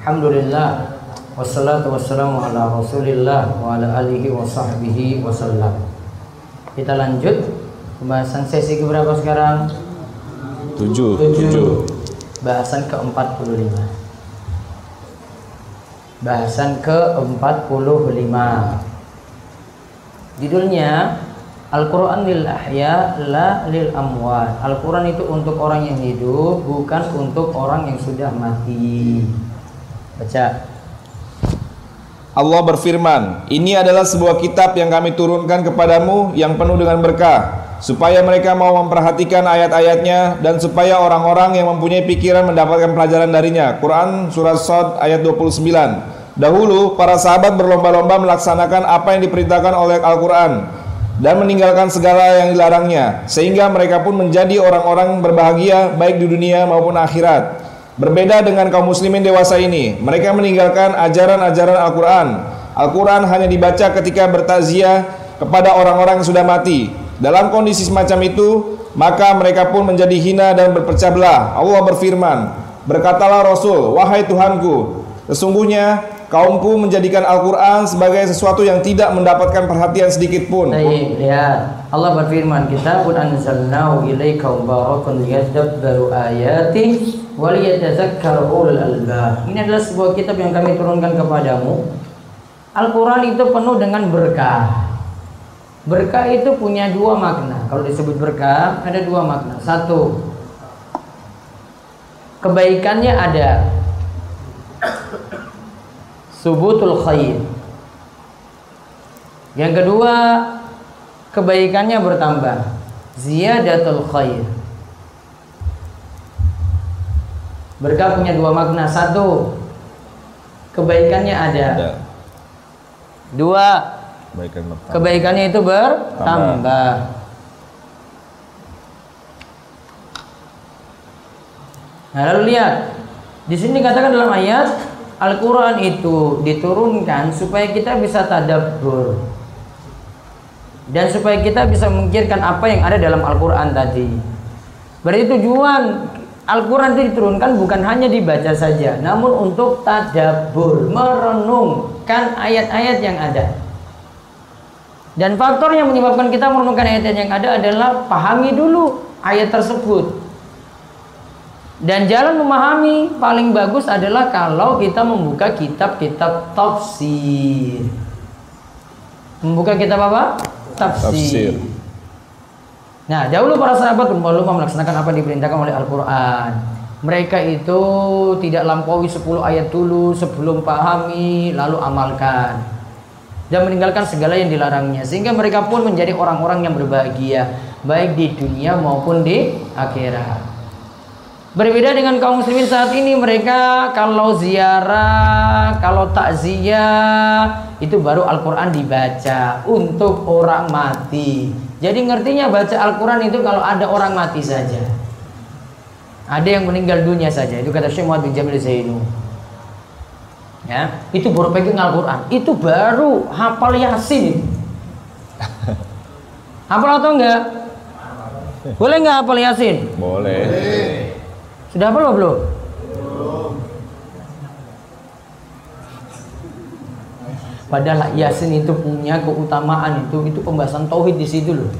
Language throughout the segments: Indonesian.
Alhamdulillah. Wassalatu wassalamu ala rasulillah Wa ala alihi wa sahbihi wasallam Kita lanjut Pembahasan sesi keberapa sekarang? Tujuh. Tujuh. Bahasan ke-45 Bahasan ke-45 Judulnya Al-Quran lil ahya la lil amwat. Al-Quran itu untuk orang yang hidup Bukan untuk orang yang sudah mati Baca Allah berfirman, "Ini adalah sebuah kitab yang kami turunkan kepadamu yang penuh dengan berkah, supaya mereka mau memperhatikan ayat-ayatnya dan supaya orang-orang yang mempunyai pikiran mendapatkan pelajaran darinya." Quran surat Sad ayat 29. Dahulu para sahabat berlomba-lomba melaksanakan apa yang diperintahkan oleh Al-Qur'an dan meninggalkan segala yang dilarangnya, sehingga mereka pun menjadi orang-orang berbahagia baik di dunia maupun akhirat. Berbeda dengan kaum muslimin dewasa ini, mereka meninggalkan ajaran-ajaran Al-Quran. Al-Quran hanya dibaca ketika bertaziah kepada orang-orang yang sudah mati. Dalam kondisi semacam itu, maka mereka pun menjadi hina dan berpecah belah. Allah berfirman, Berkatalah Rasul, wahai Tuhanku, sesungguhnya kaumku menjadikan Al-Quran sebagai sesuatu yang tidak mendapatkan perhatian sedikit pun. Lihat Allah berfirman, Kitabun anzalnahu ilaika mubarakun liyadabbaru ayati Ini adalah sebuah kitab yang kami turunkan kepadamu. Al-Quran itu penuh dengan berkah. Berkah itu punya dua makna. Kalau disebut berkah, ada dua makna. Satu, kebaikannya ada. Subutul khair. Yang kedua, kebaikannya bertambah. Ziyadatul khair. Berkah punya dua makna. Satu, kebaikannya ada. Ada. Dua, Kebaikan bertambah. kebaikannya itu bertambah. Nah, lalu lihat. Di sini dikatakan dalam ayat Al-Qur'an itu diturunkan supaya kita bisa tadabbur. Dan supaya kita bisa memikirkan apa yang ada dalam Al-Qur'an tadi. Berarti tujuan Al-Quran itu diturunkan bukan hanya dibaca saja, namun untuk tadabur, merenungkan ayat-ayat yang ada. Dan faktor yang menyebabkan kita merenungkan ayat-ayat yang ada adalah pahami dulu ayat tersebut. Dan jalan memahami paling bagus adalah kalau kita membuka kitab-kitab tafsir. Membuka kitab apa? Tafsir. Nah, dahulu para sahabat berlomba melaksanakan apa yang diperintahkan oleh Al-Quran. Mereka itu tidak lampaui 10 ayat dulu sebelum pahami, lalu amalkan. Dan meninggalkan segala yang dilarangnya. Sehingga mereka pun menjadi orang-orang yang berbahagia. Baik di dunia maupun di akhirat. Berbeda dengan kaum muslimin saat ini mereka kalau ziarah, kalau takziah itu baru Al-Qur'an dibaca untuk orang mati. Jadi ngertinya baca Al-Qur'an itu kalau ada orang mati saja. Ada yang meninggal dunia saja. Itu kata Syekh Muhammad bin Jamil Zainu. Ya, itu baru pegang Al-Qur'an. Itu baru hafal Yasin. hafal atau enggak? Boleh enggak hafal Yasin? Boleh. Sudah belum? Belum. Padahal Yasin itu punya keutamaan itu itu pembahasan tauhid di situ loh.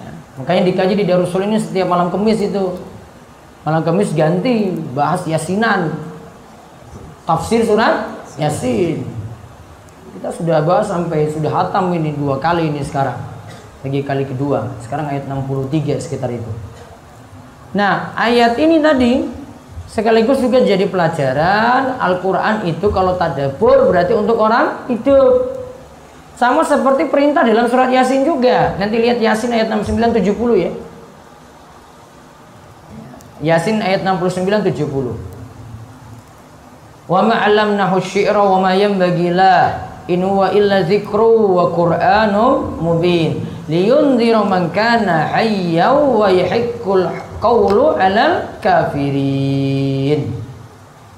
Ya. Makanya dikaji di Darussul ini setiap malam Kamis itu. Malam Kamis ganti bahas Yasinan. Tafsir surat Yasin. Kita sudah bahas sampai sudah hatam ini dua kali ini sekarang. Lagi kali kedua. Sekarang ayat 63 sekitar itu. Nah, ayat ini tadi sekaligus juga jadi pelajaran Al-Quran itu kalau tadabur berarti untuk orang hidup. Sama seperti perintah dalam surat Yasin juga. Nanti lihat Yasin ayat 69 70 ya. Yasin ayat 69 70. Wa ma 'allamnahu syi'ra wa ma yanbaghi in huwa illa dzikru wa qur'anum mubin liyunzira man kana hayyan wa yahiqqul qawlu 'alal kafirin.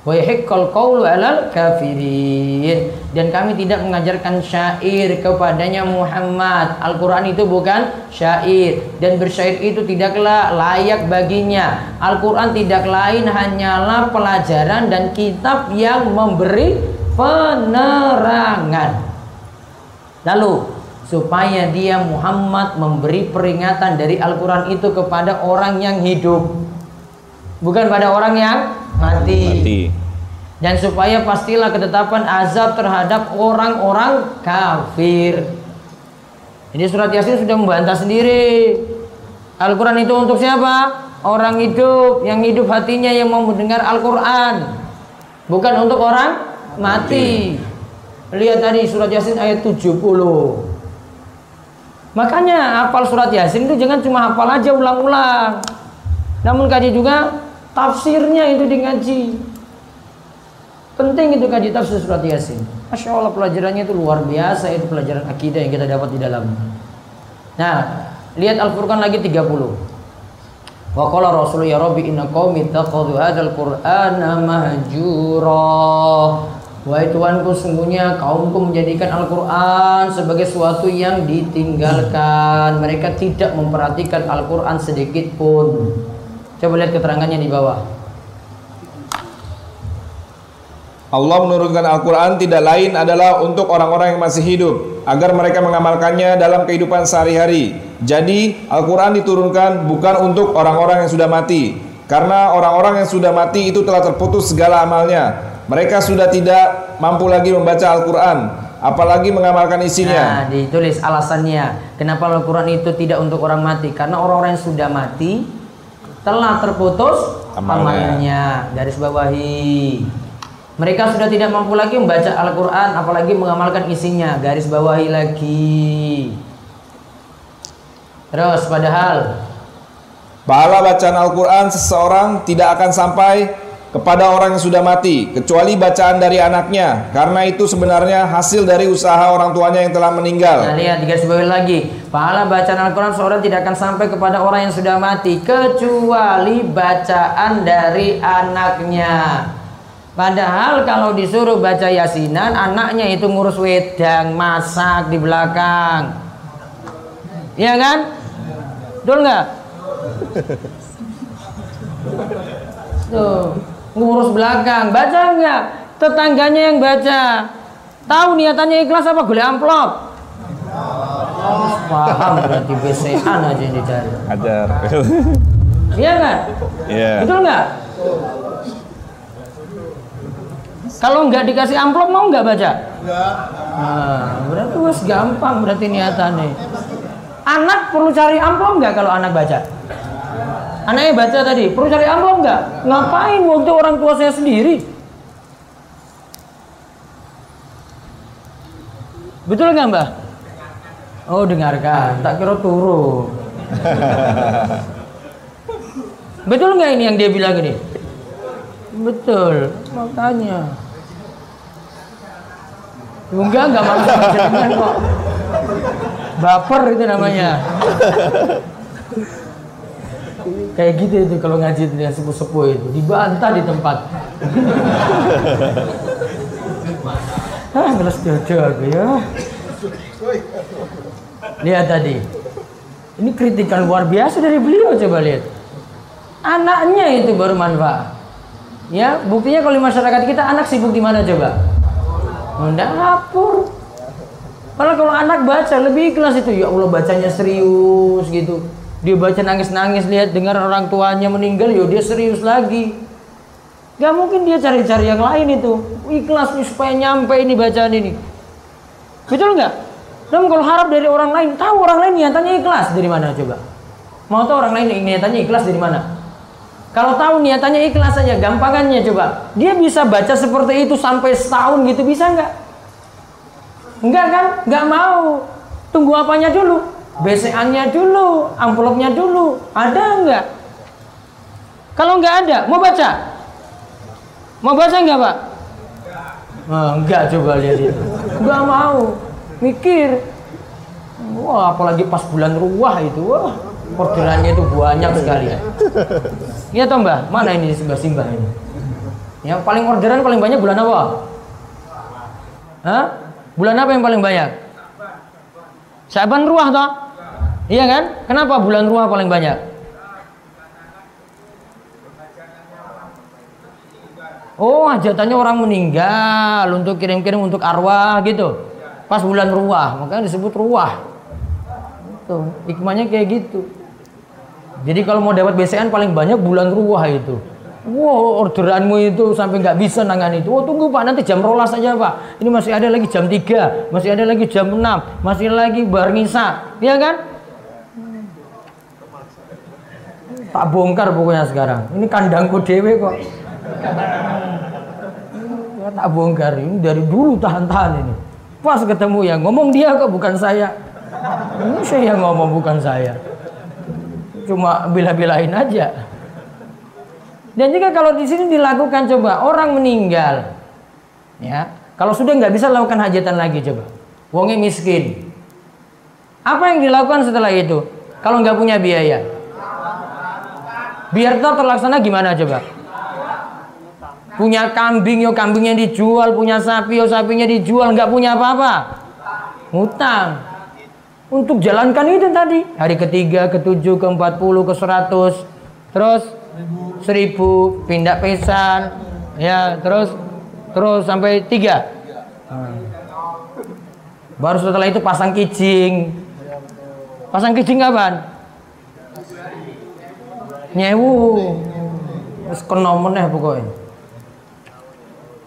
wa yahiqqal qawlu 'alal kafirin dan kami tidak mengajarkan syair kepadanya Muhammad. Al-Qur'an itu bukan syair. Dan bersyair itu tidaklah layak baginya. Al-Qur'an tidak lain hanyalah pelajaran dan kitab yang memberi penerangan. Lalu supaya dia Muhammad memberi peringatan dari Al-Qur'an itu kepada orang yang hidup bukan pada orang yang mati. Mati. Dan supaya pastilah ketetapan azab terhadap orang-orang kafir. Ini surat Yasin sudah membantah sendiri. Al-Quran itu untuk siapa? Orang hidup, yang hidup hatinya yang mau mendengar Al-Quran. Bukan untuk orang mati. Lihat tadi surat Yasin ayat 70. Makanya hafal surat Yasin itu jangan cuma hafal aja ulang-ulang. Namun kaji juga tafsirnya itu di ngaji. Penting itu kaji tafsir surat Yasin. Masya Allah pelajarannya itu luar biasa itu pelajaran akidah yang kita dapat di dalamnya. Nah, lihat Al-Furqan lagi 30. Wa qala Rasul ya Rabbi inna qaumi takhadhu hadzal Qur'ana mahjura. Wahai Tuhanku sungguhnya kaumku menjadikan Al-Quran sebagai sesuatu yang ditinggalkan Mereka tidak memperhatikan Al-Quran sedikit pun Coba lihat keterangannya di bawah Allah menurunkan Al-Quran tidak lain adalah untuk orang-orang yang masih hidup agar mereka mengamalkannya dalam kehidupan sehari-hari. Jadi Al-Quran diturunkan bukan untuk orang-orang yang sudah mati karena orang-orang yang sudah mati itu telah terputus segala amalnya. Mereka sudah tidak mampu lagi membaca Al-Quran apalagi mengamalkan isinya. Nah ditulis alasannya. Kenapa Al-Quran itu tidak untuk orang mati? Karena orang-orang yang sudah mati Telah terputus Amalnya. amalnya. Garis bawahi. Mereka sudah tidak mampu lagi membaca Al-Quran Apalagi mengamalkan isinya. Garis bawahi lagi. Terus padahal Pahala bacaan Al-Quran seseorang tidak akan sampai kepada orang yang sudah mati kecuali bacaan dari anaknya karena itu sebenarnya hasil dari usaha orang tuanya yang telah meninggal. Nah lihat garis bawahi lagi Pahala bacaan Al-Quran seorang tidak akan sampai kepada orang yang sudah mati Kecuali bacaan dari anaknya Padahal kalau disuruh baca yasinan Anaknya itu ngurus wedang Masak di belakang Iya kan? Betul nggak? Tuh Ngurus belakang Baca nggak? Tetangganya yang baca Tahu niatannya ikhlas apa? Gule amplop paham berarti BCAN aja yang dicari Ajar. Iya kan? Iya. Betul nggak? Kalau nggak dikasih amplop mau nggak baca? Nah, berarti wes gampang berarti niatannya. Anak perlu cari amplop nggak kalau anak baca? Anaknya baca tadi, perlu cari amplop nggak? Ngapain waktu orang tua saya sendiri? Betul nggak mbak? Oh dengarkan, tak kira turu. Betul nggak ini yang dia bilang ini? Betul, makanya. Enggak, enggak maksud kok. Baper itu namanya. Kayak gitu itu kalau ngaji dengan sepuh-sepuh itu dibantah di tempat. ah, ngeles jojo aku ya. Lihat tadi. Ini kritikan luar biasa dari beliau coba lihat. Anaknya itu baru manfaat. Ya, buktinya kalau di masyarakat kita anak sibuk di mana coba? Mendak dapur. Padahal kalau anak baca lebih ikhlas itu, ya Allah bacanya serius gitu. Dia baca nangis-nangis lihat dengar orang tuanya meninggal, ya dia serius lagi. Gak mungkin dia cari-cari yang lain itu. Ikhlas nih supaya nyampe ini bacaan ini. Betul nggak? Namun kalau harap dari orang lain, tahu orang lain niatannya ikhlas dari mana coba? Mau tahu orang lain niatannya ikhlas dari mana? Kalau tahu niatannya ikhlas saja, gampangannya coba. Dia bisa baca seperti itu sampai setahun gitu bisa nggak? Enggak kan? Nggak mau. Tunggu apanya dulu? BCA-nya dulu, amplopnya dulu. Ada nggak? Kalau nggak ada, mau baca? Mau baca nggak pak? Oh, enggak coba lihat itu. Nggak mau. Mikir. Wah, apalagi pas bulan ruah itu. Wah, orderannya itu banyak sekali ya. Iya toh mbak, mana ini sebelah simbah ini? Yang paling orderan paling banyak bulan apa? Hah? Bulan apa yang paling banyak? Syaban ruah toh? Iya kan? Kenapa bulan ruah paling banyak? Oh, hajatannya orang meninggal untuk kirim-kirim untuk arwah gitu. Pas bulan ruah, makanya disebut ruah. Tuh, hikmahnya kayak gitu. Jadi kalau mau dapat BCN paling banyak bulan ruah itu. Wow, orderanmu itu sampai nggak bisa nangan itu. Oh, tunggu Pak, nanti jam rolas saja Pak. Ini masih ada lagi jam 3, masih ada lagi jam 6, masih lagi bar ngisa. Iya kan? Tak bongkar pokoknya sekarang. Ini kandangku dewe kok. Ya, tak bongkar ini dari dulu tahan-tahan ini. Pas ketemu yang ngomong dia kok bukan saya. Ini saya yang ngomong bukan saya. Cuma bila-bilain aja. Dan juga kalau di sini dilakukan coba orang meninggal, ya kalau sudah nggak bisa lakukan hajatan lagi coba, wongnya miskin. Apa yang dilakukan setelah itu? Kalau nggak punya biaya, biar tetap terlaksana gimana coba? Punya kambing yo kambingnya dijual, punya sapi yo sapinya dijual, nggak punya apa-apa, ngutang. Untuk jalankan itu tadi. Hari ketiga, ketujuh, ke empat puluh, ke seratus, terus seribu pindah pesan. Ya terus terus sampai tiga. Baru setelah itu pasang kijing. Pasang kijing kapan nyewu terus kenomen ya pokoknya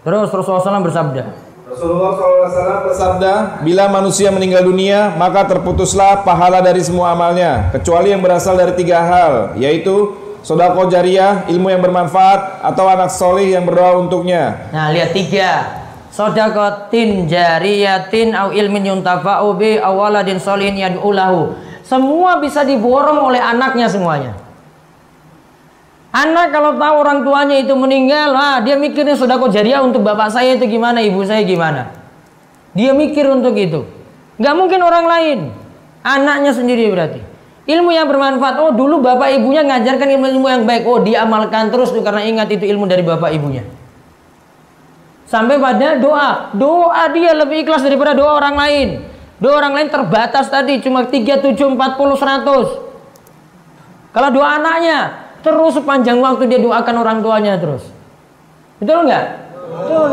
terus Rasulullah SAW bersabda Rasulullah SAW bersabda, bila manusia meninggal dunia, maka terputuslah pahala dari semua amalnya, kecuali yang berasal dari tiga hal, yaitu sodako jariah, ilmu yang bermanfaat, atau anak solih yang berdoa untuknya. Nah, lihat tiga. Sodakotin jariyatin au ilmin yuntafa'u bi awaladin solihin yad'ulahu. Semua bisa diborong oleh anaknya semuanya. Anak kalau tahu orang tuanya itu meninggal, ah, dia mikirnya sodako jariah untuk bapak saya itu gimana, ibu saya gimana. Dia mikir untuk itu. Nggak mungkin orang lain. Anaknya sendiri berarti. Ilmu yang bermanfaat. Oh dulu bapak ibunya ngajarkan ilmu-ilmu yang baik. Oh diamalkan terus tuh karena ingat itu ilmu dari bapak ibunya. Sampai pada doa. Doa dia lebih ikhlas daripada doa orang lain. Doa orang lain terbatas tadi cuma 3, 7, 40, 100. Kalau doa anaknya terus sepanjang waktu dia doakan orang tuanya terus. Betul nggak? Betul.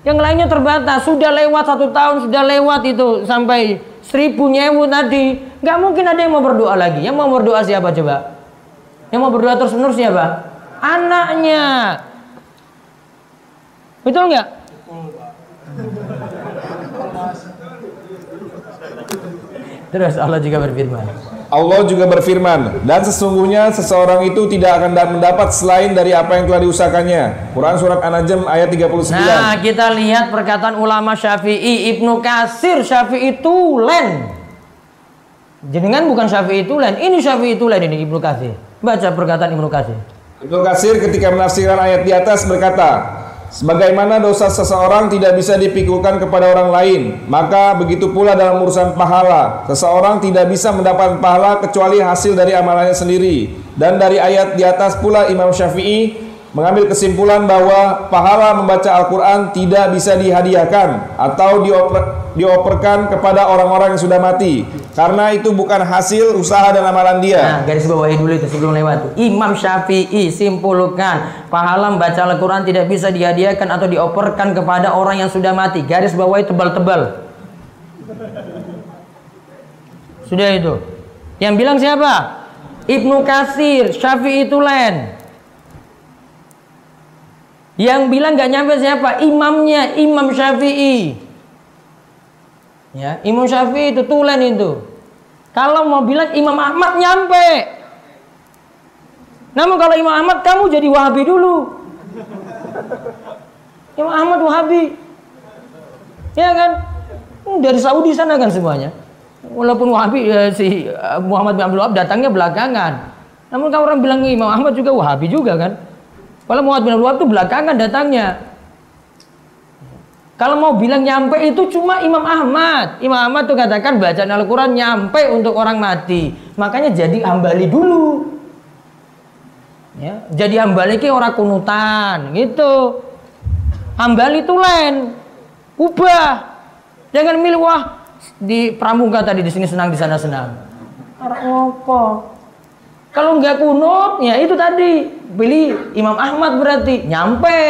Yang lainnya terbatas. Sudah lewat satu tahun, sudah lewat itu sampai seribu nyewu tadi. Nggak mungkin ada yang mau berdoa lagi. Yang mau berdoa siapa coba? Yang mau berdoa terus menerus siapa? Anaknya. Betul nggak? Terus Allah juga berfirman. Allah juga berfirman, dan sesungguhnya seseorang itu tidak akan mendapat selain dari apa yang telah diusahakannya. Quran surat An-Najm ayat 39. Nah, kita lihat perkataan ulama Syafi'i, Ibnu Kasir Syafi'i Tulen. Jenengan bukan Syafi'i Tulen, ini Syafi'i Tulen ini Ibnu Kasir. Baca perkataan Ibnu Kasir. Ibnu Kasir ketika menafsirkan ayat di atas berkata, Sebagaimana dosa seseorang tidak bisa dipikulkan kepada orang lain, maka begitu pula dalam urusan pahala. Seseorang tidak bisa mendapat pahala kecuali hasil dari amalannya sendiri. Dan dari ayat di atas pula Imam Syafi'i mengambil kesimpulan bahwa pahala membaca Al-Quran tidak bisa dihadiahkan atau dioper, dioperkan kepada orang-orang yang sudah mati karena itu bukan hasil usaha dan amalan dia. Nah, garis bawahi dulu itu sebelum lewat. Imam Syafi'i simpulkan pahala membaca Al-Quran tidak bisa dihadiahkan atau dioperkan kepada orang yang sudah mati. Garis bawahi tebal-tebal. Sudah itu. Yang bilang siapa? Ibnu Kasir, Syafi'i Tulen. Yang bilang nggak nyampe siapa? Imamnya, Imam Syafi'i. Ya, Imam Syafi'i itu tulen itu. Kalau mau bilang Imam Ahmad nyampe. Namun kalau Imam Ahmad kamu jadi Wahabi dulu. Imam Ahmad Wahabi. Ya kan? Hmm, dari Saudi sana kan semuanya. Walaupun Wahabi ya, si eh, Muhammad bin Abdul Wahab datangnya belakangan. Namun kalau orang bilang Imam Ahmad juga Wahabi juga kan? Kalau Muhammad bin Abdul Wahab itu belakangan datangnya. Kalau mau bilang nyampe itu cuma Imam Ahmad. Imam Ahmad tuh katakan bacaan Al-Quran nyampe untuk orang mati. Makanya jadi hambali dulu. Ya, jadi hambali ki ora kunutan gitu. Hambali tulen. Ubah. Jangan milih wah di pramuka tadi di sini senang di sana senang. Arah apa? Kalau nggak kunut, ya itu tadi pilih Imam Ahmad berarti nyampe.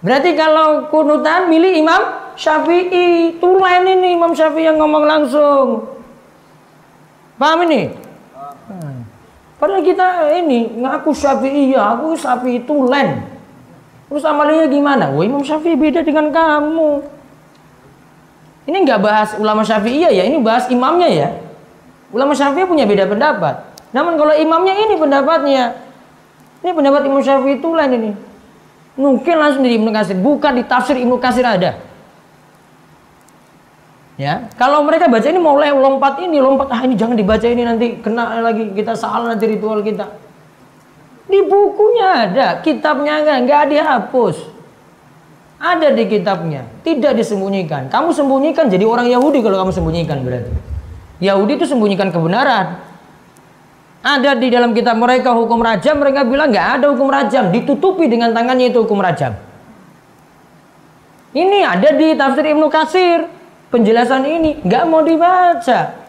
Berarti kalau kunutan milih Imam Syafi'i. Tulen ini Imam Syafi'i yang ngomong langsung. Paham ini? Hmm. Padahal kita ini ngaku Syafi'i ya, aku Syafi'i tulen. Terus amalnya gimana? Wah Imam Syafi'i beda dengan kamu. Ini nggak bahas ulama Syafi'i ya, ini bahas imamnya ya. Ulama Syafi'i punya beda pendapat. Namun kalau imamnya ini pendapatnya, ini pendapat Imam Syafi'i itu lain ini. Mungkin langsung di Ibnu Kasir, bukan di tafsir Ibnu Kasir ada. Ya, kalau mereka baca ini mulai lompat ini, lompat ah ini jangan dibaca ini nanti kena lagi kita salah nanti ritual kita. Di bukunya ada, kitabnya enggak, enggak dihapus. Ada di kitabnya, tidak disembunyikan. Kamu sembunyikan jadi orang Yahudi kalau kamu sembunyikan berarti. Yahudi itu sembunyikan kebenaran. Ada di dalam kitab mereka hukum rajam, mereka bilang nggak ada hukum rajam, ditutupi dengan tangannya itu hukum rajam. Ini ada di tafsir Ibnu Kasir, penjelasan ini nggak mau dibaca.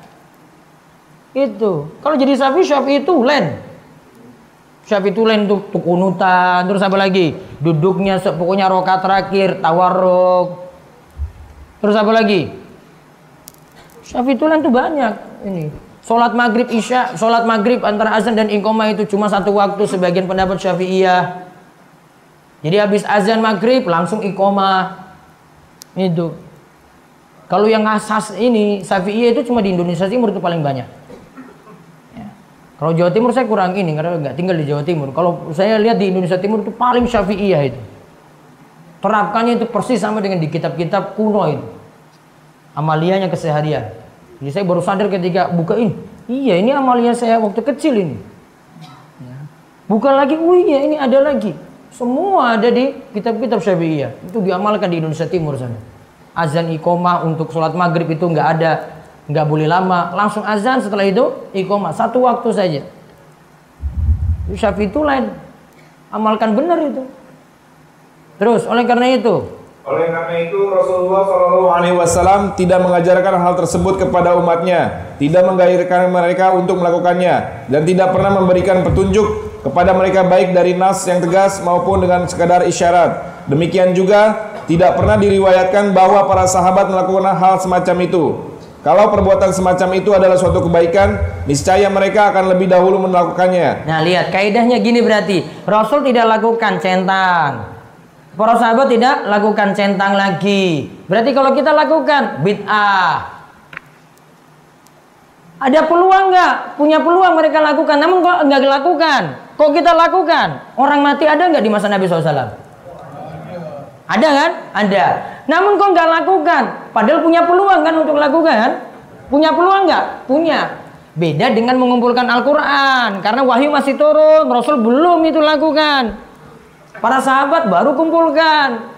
Itu kalau jadi sapi sapi itu len, Syafi tulen untuk tukunutan, terus apa lagi? Duduknya pokoknya rokat terakhir, tawarruk. Terus apa lagi? Syafi tulen tuh banyak ini. Sholat maghrib isya, sholat maghrib antara azan dan iqomah itu cuma satu waktu sebagian pendapat syafi'iyah. Jadi habis azan maghrib langsung iqomah. Itu. Kalau yang asas ini syafi'iyah itu cuma di Indonesia Timur itu paling banyak. Kalau Jawa Timur saya kurang ini karena nggak tinggal di Jawa Timur. Kalau saya lihat di Indonesia Timur itu paling syafi'iyah itu. Terapkannya itu persis sama dengan di kitab-kitab kuno itu. Amalianya keseharian. Jadi saya baru sadar ketika buka ini. Iya ini amalia saya waktu kecil ini. Ya. Buka lagi, oh iya ini ada lagi. Semua ada di kitab-kitab syafi'iyah. Itu diamalkan di Indonesia Timur sana. Azan iqomah untuk sholat maghrib itu nggak ada nggak boleh lama langsung azan setelah itu iqomah satu waktu saja Syafi itu lain amalkan benar itu terus oleh karena itu oleh karena itu Rasulullah Shallallahu Alaihi Wasallam tidak mengajarkan hal tersebut kepada umatnya, tidak menggairahkan mereka untuk melakukannya, dan tidak pernah memberikan petunjuk kepada mereka baik dari nas yang tegas maupun dengan sekadar isyarat. Demikian juga tidak pernah diriwayatkan bahwa para sahabat melakukan hal semacam itu. Kalau perbuatan semacam itu adalah suatu kebaikan, niscaya mereka akan lebih dahulu melakukannya. Nah, lihat kaidahnya gini berarti. Rasul tidak lakukan centang. Para sahabat tidak lakukan centang lagi. Berarti kalau kita lakukan bid'ah. Ada peluang nggak? Punya peluang mereka lakukan, namun kok nggak dilakukan? Kok kita lakukan? Orang mati ada nggak di masa Nabi SAW? Ada kan? Ada. Namun kok nggak lakukan? Padahal punya peluang kan untuk lakukan? Punya peluang nggak? Punya. Beda dengan mengumpulkan Al-Quran. Karena wahyu masih turun. Rasul belum itu lakukan. Para sahabat baru kumpulkan.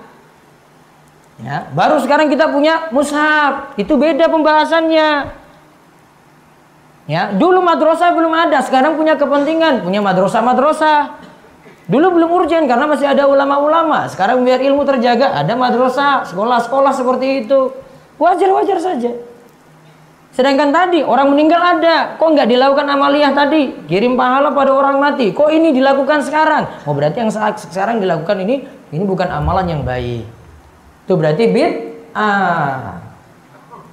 Ya, baru sekarang kita punya mushaf. Itu beda pembahasannya. Ya, dulu madrasah belum ada, sekarang punya kepentingan, punya madrasah-madrasah. Dulu belum urgen karena masih ada ulama-ulama. Sekarang biar ilmu terjaga, ada madrasah, sekolah-sekolah seperti itu. Wajar-wajar saja. Sedangkan tadi orang meninggal ada, kok nggak dilakukan amaliyah tadi? Kirim pahala pada orang mati. Kok ini dilakukan sekarang? Oh berarti yang saat sekarang dilakukan ini, ini bukan amalan yang baik. Itu berarti bid ah.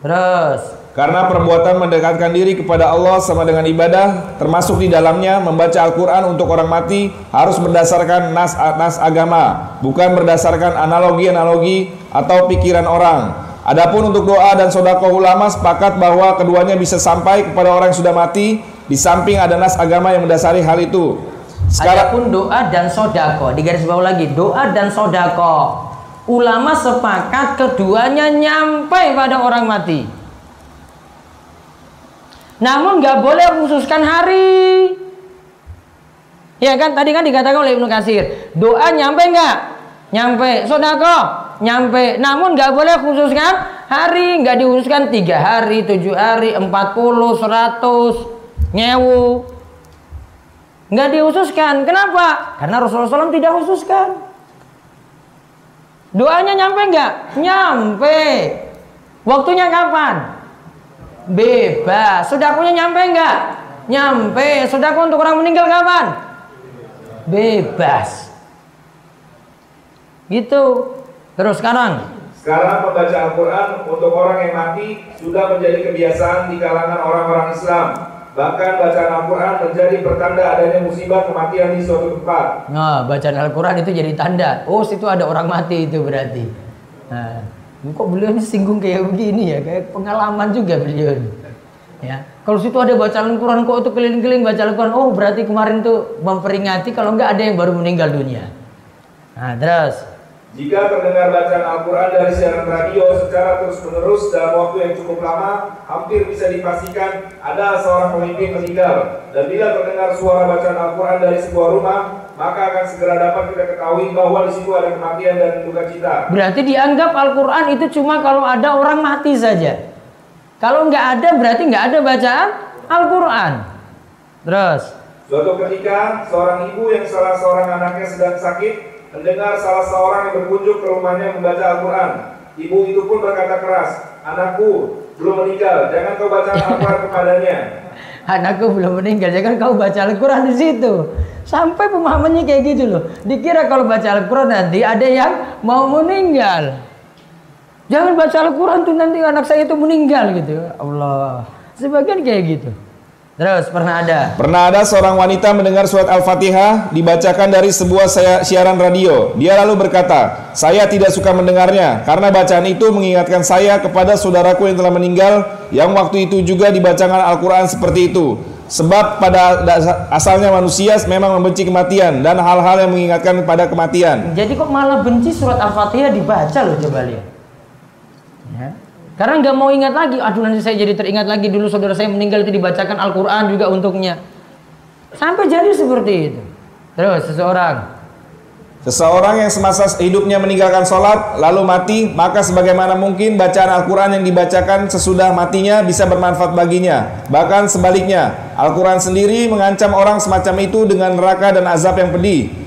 Terus karena perbuatan mendekatkan diri kepada Allah sama dengan ibadah, termasuk di dalamnya membaca Al-Quran untuk orang mati harus berdasarkan nas-nas agama, bukan berdasarkan analogi-analogi atau pikiran orang. Adapun untuk doa dan sodako ulama sepakat bahwa keduanya bisa sampai kepada orang yang sudah mati, di samping ada nas agama yang mendasari hal itu. Sekarang pun doa dan sodako, di garis bawah lagi doa dan sodako. Ulama sepakat keduanya nyampe pada orang mati. Namun nggak boleh khususkan hari. Ya kan tadi kan dikatakan oleh Ibnu Kasir, doa nyampe nggak? Nyampe. Sodako nyampe. Namun nggak boleh khususkan hari, nggak dikhususkan tiga hari, tujuh hari, empat puluh, seratus, nyewu. Nggak dihususkan. Kenapa? Karena Rasulullah SAW tidak khususkan. Doanya nyampe nggak? Nyampe. Waktunya kapan? Bebas. Sudakunya nyampe nggak? Nyampe. Sudaku untuk orang meninggal kapan? Bebas. Gitu. Terus sekarang. Sekarang membaca Al-Quran untuk orang yang mati sudah menjadi kebiasaan di kalangan orang-orang Islam. Bahkan bacaan Al-Quran menjadi pertanda adanya musibah kematian di suatu tempat. Nah, bacaan Al-Quran itu jadi tanda. Oh, situ ada orang mati itu berarti. Nah, kok beliau ini singgung kayak begini ya, kayak pengalaman juga beliau. Ya, kalau situ ada bacaan Al-Quran kok itu keliling-keliling baca Al-Quran, oh berarti kemarin tuh memperingati kalau nggak ada yang baru meninggal dunia. Nah, terus jika terdengar bacaan Al-Quran dari siaran radio secara terus-menerus dalam waktu yang cukup lama, hampir bisa dipastikan ada seorang pemimpin meninggal. Dan bila terdengar suara bacaan Al-Quran dari sebuah rumah, maka akan segera dapat kita ketahui bahwa di situ ada kematian dan duka cita. Berarti dianggap Al-Quran itu cuma kalau ada orang mati saja. Kalau nggak ada berarti nggak ada bacaan Al-Quran. Terus. Suatu ketika seorang ibu yang salah seorang anaknya sedang sakit mendengar salah seorang yang berkunjung ke rumahnya membaca Al-Quran. Ibu itu pun berkata keras, anakku belum meninggal, jangan kau baca Al-Quran kepadanya. Anakku belum meninggal, jangan kau baca Al-Quran di situ. Sampai pemahamannya kayak gitu loh. Dikira kalau baca Al-Quran nanti ada yang mau meninggal. Jangan baca Al-Quran tuh nanti anak saya itu meninggal gitu. Allah. Sebagian kayak gitu. Terus pernah ada? Pernah ada seorang wanita mendengar surat Al-Fatihah dibacakan dari sebuah siaran radio. Dia lalu berkata, "Saya tidak suka mendengarnya karena bacaan itu mengingatkan saya kepada saudaraku yang telah meninggal yang waktu itu juga dibacakan Al-Qur'an seperti itu." Sebab pada asalnya manusia memang membenci kematian dan hal-hal yang mengingatkan pada kematian. Jadi kok malah benci surat Al-Fatihah dibaca loh coba lihat. Karena nggak mau ingat lagi, aduh nanti saya jadi teringat lagi dulu saudara saya meninggal itu dibacakan Al-Quran juga untuknya. Sampai jadi seperti itu. Terus seseorang. Seseorang yang semasa hidupnya meninggalkan sholat lalu mati, maka sebagaimana mungkin bacaan Al-Quran yang dibacakan sesudah matinya bisa bermanfaat baginya. Bahkan sebaliknya, Al-Quran sendiri mengancam orang semacam itu dengan neraka dan azab yang pedih.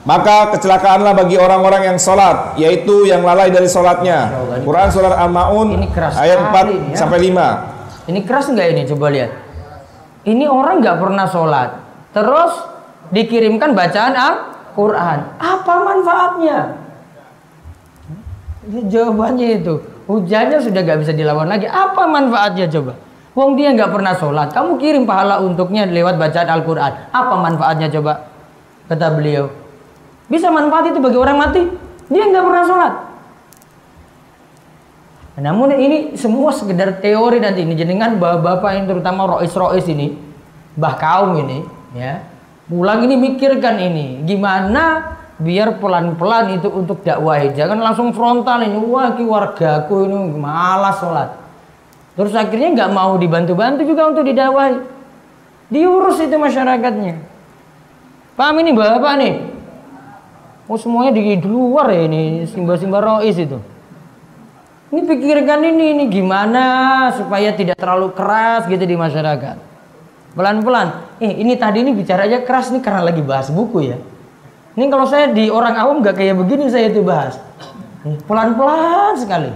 Maka kecelakaanlah bagi orang-orang yang sholat, yaitu yang lalai dari sholatnya. Quran surat Al-Maun ayat 4 ya. sampai 5. Ini keras nggak ini? Coba lihat. Ini orang nggak pernah sholat, terus dikirimkan bacaan Al-Quran. Apa manfaatnya? Jawabannya itu, hujannya sudah nggak bisa dilawan lagi. Apa manfaatnya coba? Wong dia nggak pernah sholat, kamu kirim pahala untuknya lewat bacaan Al-Quran. Apa manfaatnya coba? Kata beliau, bisa manfaat itu bagi orang mati. Dia nggak pernah sholat. Namun ini semua sekedar teori nanti ini jenengan bapak-bapak yang terutama rois-rois ini, bah kaum ini, ya, pulang ini mikirkan ini, gimana biar pelan-pelan itu untuk dakwah jangan langsung frontal ini wah ki wargaku ini malas sholat. Terus akhirnya nggak mau dibantu-bantu juga untuk didakwahi. Diurus itu masyarakatnya. Paham ini bapak nih Oh semuanya di, di luar ya ini simba-simba rois itu. Ini pikirkan ini ini gimana supaya tidak terlalu keras gitu di masyarakat. Pelan-pelan. Eh ini tadi ini bicaranya keras nih karena lagi bahas buku ya. Ini kalau saya di orang awam nggak kayak begini saya itu bahas. Pelan-pelan sekali.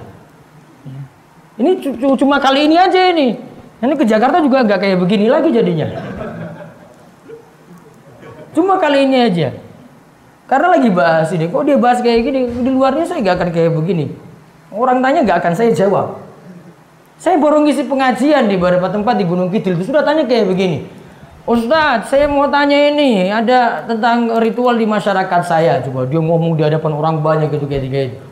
Ini cuma kali ini aja ini. Ini ke Jakarta juga nggak kayak begini lagi jadinya. Cuma kali ini aja. Karena lagi bahas ini, kok dia bahas kayak gini, di luarnya saya nggak akan kayak begini. Orang tanya nggak akan saya jawab. Saya baru ngisi pengajian di beberapa tempat di Gunung Kidul, sudah tanya kayak begini. Ustadz, saya mau tanya ini, ada tentang ritual di masyarakat saya. Coba dia ngomong di hadapan orang banyak gitu kayak gitu.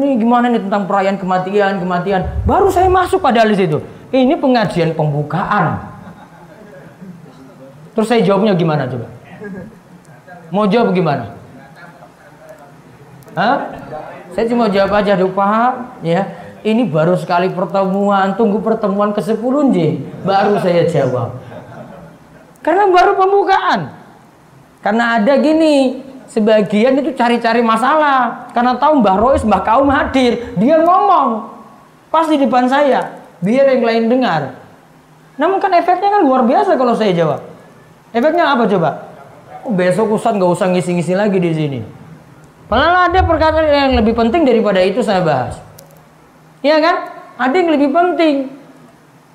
Ini gimana nih tentang perayaan kematian, kematian. Baru saya masuk pada list itu. Ini pengajian pembukaan. Terus saya jawabnya gimana coba? Mau jawab gimana? Hah? Saya cuma jawab aja, dulu paham ya. Ini baru sekali pertemuan, tunggu pertemuan ke 10 J, baru saya jawab. Karena baru pembukaan. Karena ada gini, sebagian itu cari-cari masalah. Karena tahu Mbah Rois, Mbah Kaum hadir, dia ngomong pas di depan saya, biar yang lain dengar. Namun kan efeknya kan luar biasa kalau saya jawab. Efeknya apa coba? Besok Ustaz nggak usah ngisi-ngisi lagi di sini. Padahal ada perkataan yang lebih penting daripada itu saya bahas. Iya kan? Ada yang lebih penting.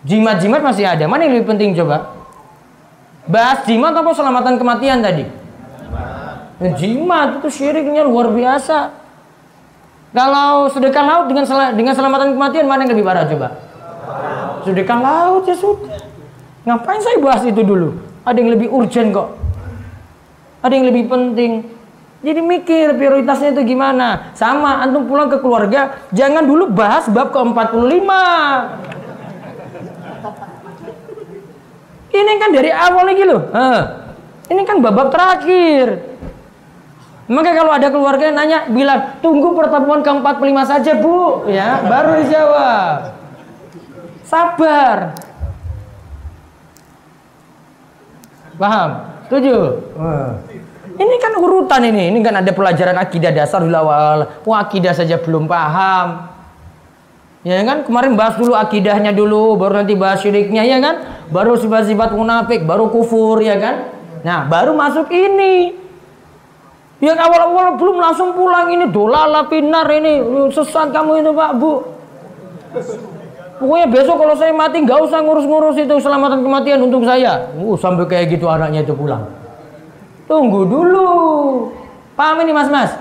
Jimat-jimat masih ada. Mana yang lebih penting coba? Bahas jimat apa selamatan kematian tadi? Jimat. Jimat itu syiriknya luar biasa. Kalau sedekah laut dengan sel dengan selamatan kematian mana yang lebih parah coba? Sedekah laut ya sudah. Ngapain saya bahas itu dulu? Ada yang lebih urgent kok. Ada yang lebih penting. Jadi mikir prioritasnya itu gimana. Sama antum pulang ke keluarga, jangan dulu bahas bab ke-45. Ini kan dari awal lagi loh. Ini kan bab-bab terakhir. Maka kalau ada keluarga yang nanya, bilang tunggu pertemuan ke-45 saja bu, ya baru dijawab. Sabar. Paham? Setuju? Ini kan urutan ini. Ini kan ada pelajaran akidah dasar dulu awal. Wah, akidah saja belum paham. Ya kan? Kemarin bahas dulu akidahnya dulu, baru nanti bahas syiriknya ya kan? Baru sifat-sifat munafik, baru kufur ya kan? Nah, baru masuk ini. Yang awal-awal belum langsung pulang ini dolala pinar ini sesat kamu itu Pak Bu. Pokoknya besok kalau saya mati nggak usah ngurus-ngurus itu selamatan kematian untuk saya. Uh, sampai kayak gitu anaknya itu pulang. Tunggu dulu. Paham ini mas-mas?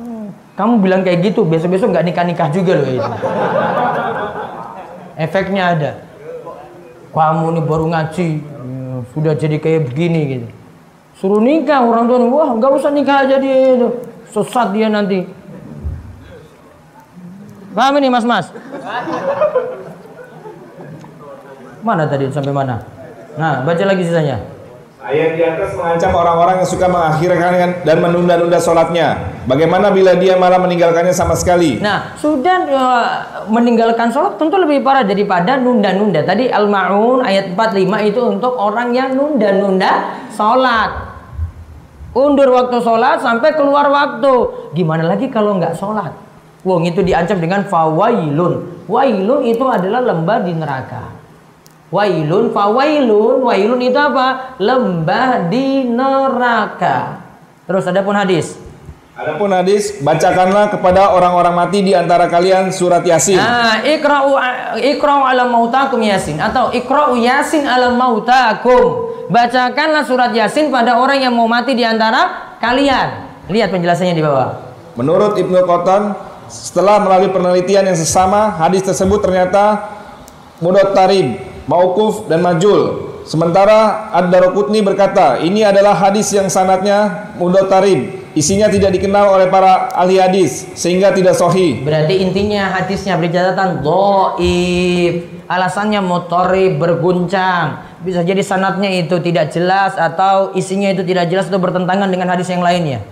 Hmm. Kamu bilang kayak gitu, besok-besok nggak nikah-nikah juga loh itu. Efeknya ada. Kamu nih baru ngaji, ya, sudah jadi kayak begini gitu. Suruh nikah orang tua, wah nggak usah nikah aja dia itu. Sesat dia nanti. Paham ini mas-mas? Mana tadi sampai mana? Nah, baca lagi sisanya. Ayat di atas mengancam orang-orang yang suka mengakhirkan dan menunda-nunda sholatnya. Bagaimana bila dia malah meninggalkannya sama sekali? Nah, sudah uh, meninggalkan sholat tentu lebih parah daripada nunda-nunda. Tadi Al-Ma'un ayat 45 itu untuk orang yang nunda-nunda sholat. Undur waktu sholat sampai keluar waktu. Gimana lagi kalau nggak sholat? Wong itu diancam dengan fawailun. Wailun itu adalah lembah di neraka. Wailun, fawailun, wailun itu apa? Lembah di neraka. Terus ada pun hadis. Adapun hadis, bacakanlah kepada orang-orang mati di antara kalian surat Yasin. Nah, ikra'u ikra'u ala mautakum Yasin atau ikra'u Yasin ala mautakum. Bacakanlah surat Yasin pada orang yang mau mati di antara kalian. Lihat penjelasannya di bawah. Menurut Ibnu Qatan, setelah melalui penelitian yang sesama, hadis tersebut ternyata mudot tarib Mauquf dan Majul. Sementara Ad-Darqutni berkata, ini adalah hadis yang sanatnya mudotarib. Isinya tidak dikenal oleh para ahli hadis sehingga tidak sohi. Berarti intinya hadisnya beri catatan doib. Alasannya motori berguncang. Bisa jadi sanatnya itu tidak jelas atau isinya itu tidak jelas atau bertentangan dengan hadis yang lainnya.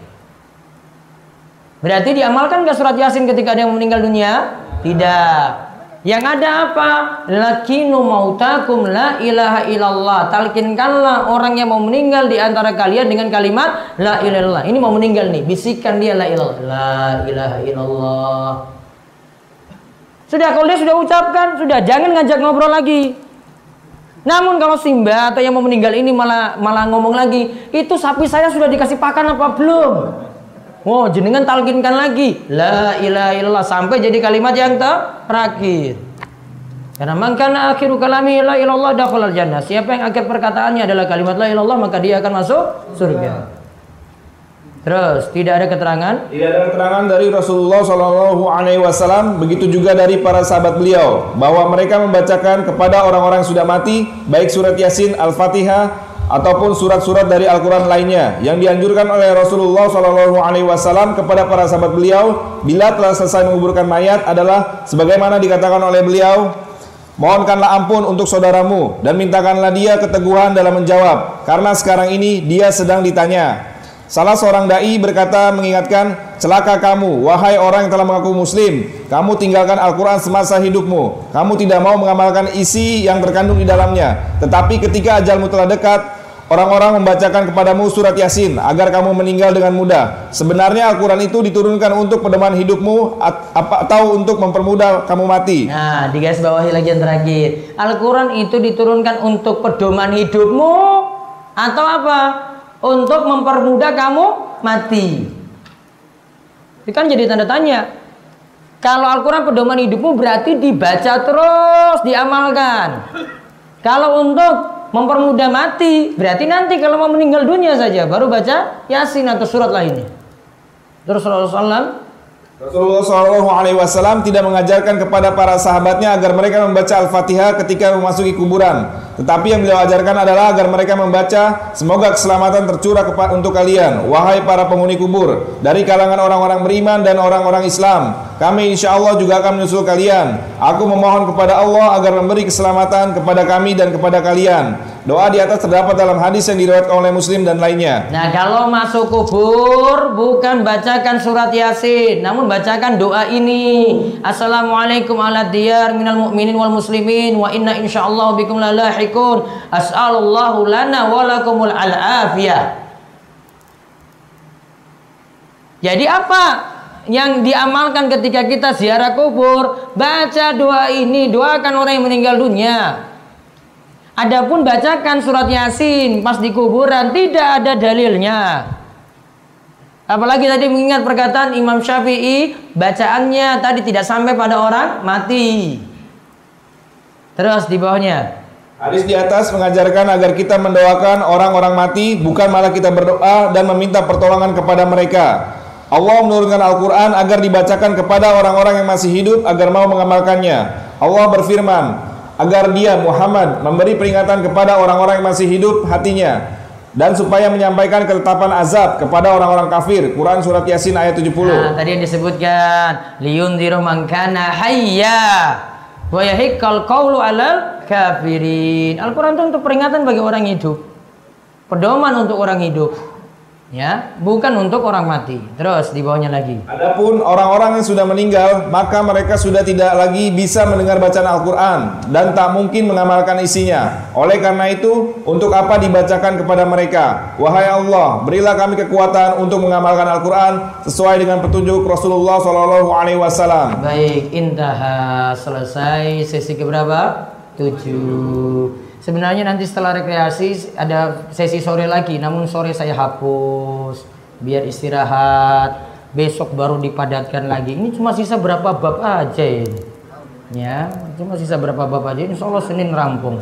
Berarti diamalkan gak surat Yasin ketika ada yang meninggal dunia? Tidak. Yang ada apa? Lakinu mautakum la ilaha illallah. Talkinkanlah orang yang mau meninggal di antara kalian dengan kalimat la ilaha illallah. Ini mau meninggal nih, bisikan dia la ilallah. La ilaha illallah. Sudah kalau dia sudah ucapkan, sudah jangan ngajak ngobrol lagi. Namun kalau Simba atau yang mau meninggal ini malah malah ngomong lagi, itu sapi saya sudah dikasih pakan apa belum? Oh, jenengan talkinkan lagi. La ilaha illallah sampai jadi kalimat yang terakhir. Karena mangkana akhiru kalami la ilallah dakhalal jannah. Siapa yang akhir perkataannya adalah kalimat la ilallah maka dia akan masuk surga. Terus tidak ada keterangan? Tidak ada keterangan dari Rasulullah Shallallahu Alaihi Wasallam. Begitu juga dari para sahabat beliau bahwa mereka membacakan kepada orang-orang sudah mati baik surat Yasin, Al-Fatihah, ataupun surat-surat dari Al-Quran lainnya yang dianjurkan oleh Rasulullah Shallallahu Alaihi Wasallam kepada para sahabat beliau bila telah selesai menguburkan mayat adalah sebagaimana dikatakan oleh beliau mohonkanlah ampun untuk saudaramu dan mintakanlah dia keteguhan dalam menjawab karena sekarang ini dia sedang ditanya Salah seorang dai berkata mengingatkan, "Celaka kamu, wahai orang yang telah mengaku muslim. Kamu tinggalkan Al-Qur'an semasa hidupmu. Kamu tidak mau mengamalkan isi yang terkandung di dalamnya. Tetapi ketika ajalmu telah dekat, Orang-orang membacakan kepadamu surat Yasin agar kamu meninggal dengan mudah. Sebenarnya Al-Quran itu diturunkan untuk pedoman hidupmu atau untuk mempermudah kamu mati. Nah, di garis bawahi lagi yang terakhir. Al-Quran itu diturunkan untuk pedoman hidupmu Atau apa? Untuk mempermudah kamu mati. Itu kan jadi tanda tanya. Kalau Al-Quran pedoman hidupmu berarti dibaca terus, diamalkan. Kalau untuk mempermudah mati, berarti nanti kalau mau meninggal dunia saja baru baca Yasin atau surat lainnya. Terus Rasulullah Rasulullah Wasallam tidak mengajarkan kepada para sahabatnya agar mereka membaca Al-Fatihah ketika memasuki kuburan. Tetapi yang beliau ajarkan adalah agar mereka membaca semoga keselamatan tercurah untuk kalian, wahai para penghuni kubur, dari kalangan orang-orang beriman dan orang-orang Islam. Kami insya Allah juga akan menyusul kalian. Aku memohon kepada Allah agar memberi keselamatan kepada kami dan kepada kalian. Doa di atas terdapat dalam hadis yang diriwayatkan oleh Muslim dan lainnya. Nah, kalau masuk kubur bukan bacakan surat Yasin, namun bacakan doa ini. Assalamualaikum ala diyar minal mu'minin wal muslimin wa inna insyaallah bikum lalahikun. As'alullahu lana wa lakumul al-afiyah. Jadi apa yang diamalkan ketika kita ziarah kubur? Baca doa ini, doakan orang yang meninggal dunia. Adapun bacakan surat Yasin pas di kuburan tidak ada dalilnya. Apalagi tadi mengingat perkataan Imam Syafi'i, bacaannya tadi tidak sampai pada orang mati. Terus di bawahnya. Hadis di atas mengajarkan agar kita mendoakan orang-orang mati, bukan malah kita berdoa dan meminta pertolongan kepada mereka. Allah menurunkan Al-Quran agar dibacakan kepada orang-orang yang masih hidup agar mau mengamalkannya. Allah berfirman, agar dia Muhammad memberi peringatan kepada orang-orang yang masih hidup hatinya dan supaya menyampaikan ketetapan azab kepada orang-orang kafir. Quran surat Yasin ayat 70. Nah, tadi yang disebutkan liyundziru man kana hayya wa yahiqqal qawlu 'alal kafirin. Al-Qur'an itu untuk peringatan bagi orang hidup. Pedoman untuk orang hidup ya bukan untuk orang mati. Terus di bawahnya lagi. Adapun orang-orang yang sudah meninggal maka mereka sudah tidak lagi bisa mendengar bacaan Al-Qur'an dan tak mungkin mengamalkan isinya. Oleh karena itu untuk apa dibacakan kepada mereka? Wahai Allah berilah kami kekuatan untuk mengamalkan Al-Qur'an sesuai dengan petunjuk Rasulullah Shallallahu alaihi wasallam. Baik indah. Selesai sesi keberapa? Tujuh Sebenarnya nanti setelah rekreasi ada sesi sore lagi, namun sore saya hapus biar istirahat. Besok baru dipadatkan lagi. Ini cuma sisa berapa bab aja ini. Ya, cuma sisa berapa bab aja. Insya Allah Senin rampung.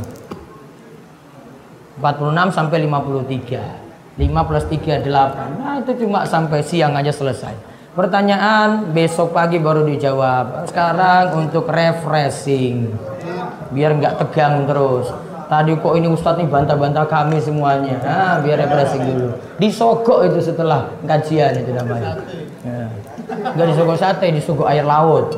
46 sampai 53. 5 plus 3 8. Nah, itu cuma sampai siang aja selesai. Pertanyaan besok pagi baru dijawab. Sekarang untuk refreshing. Biar nggak tegang terus Tadi kok ini Ustadz nih bantah-bantah kami semuanya. Nah, biar refreshing dulu. Disogok itu setelah kajian itu namanya. Ya. Gak disogok sate, disogok air laut.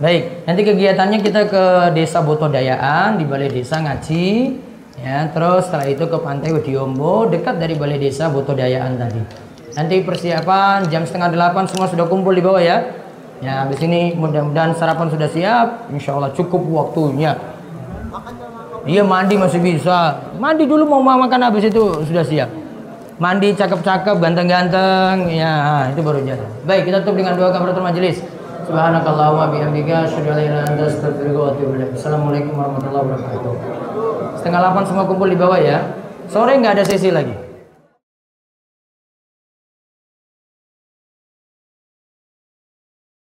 Baik, nanti kegiatannya kita ke desa Botodayaan di balai desa ngaji. Ya, terus setelah itu ke pantai Wediombo dekat dari balai desa Botodayaan tadi. Nanti persiapan jam setengah delapan semua sudah kumpul di bawah ya. Ya, habis ini mudah-mudahan sarapan sudah siap. Insya Allah cukup waktunya. Iya mandi masih bisa. Mandi dulu mau makan habis itu sudah siap. Mandi cakep-cakep, ganteng-ganteng, ya itu baru jalan. Baik, kita tutup dengan doa kafaratul majelis. Subhanakallahumma bihamdika asyhadu an la ilaha illa astaghfiruka wa atubu ilaik. Assalamualaikum warahmatullahi wabarakatuh. Setengah delapan semua kumpul di bawah ya. Sore nggak ada sesi lagi.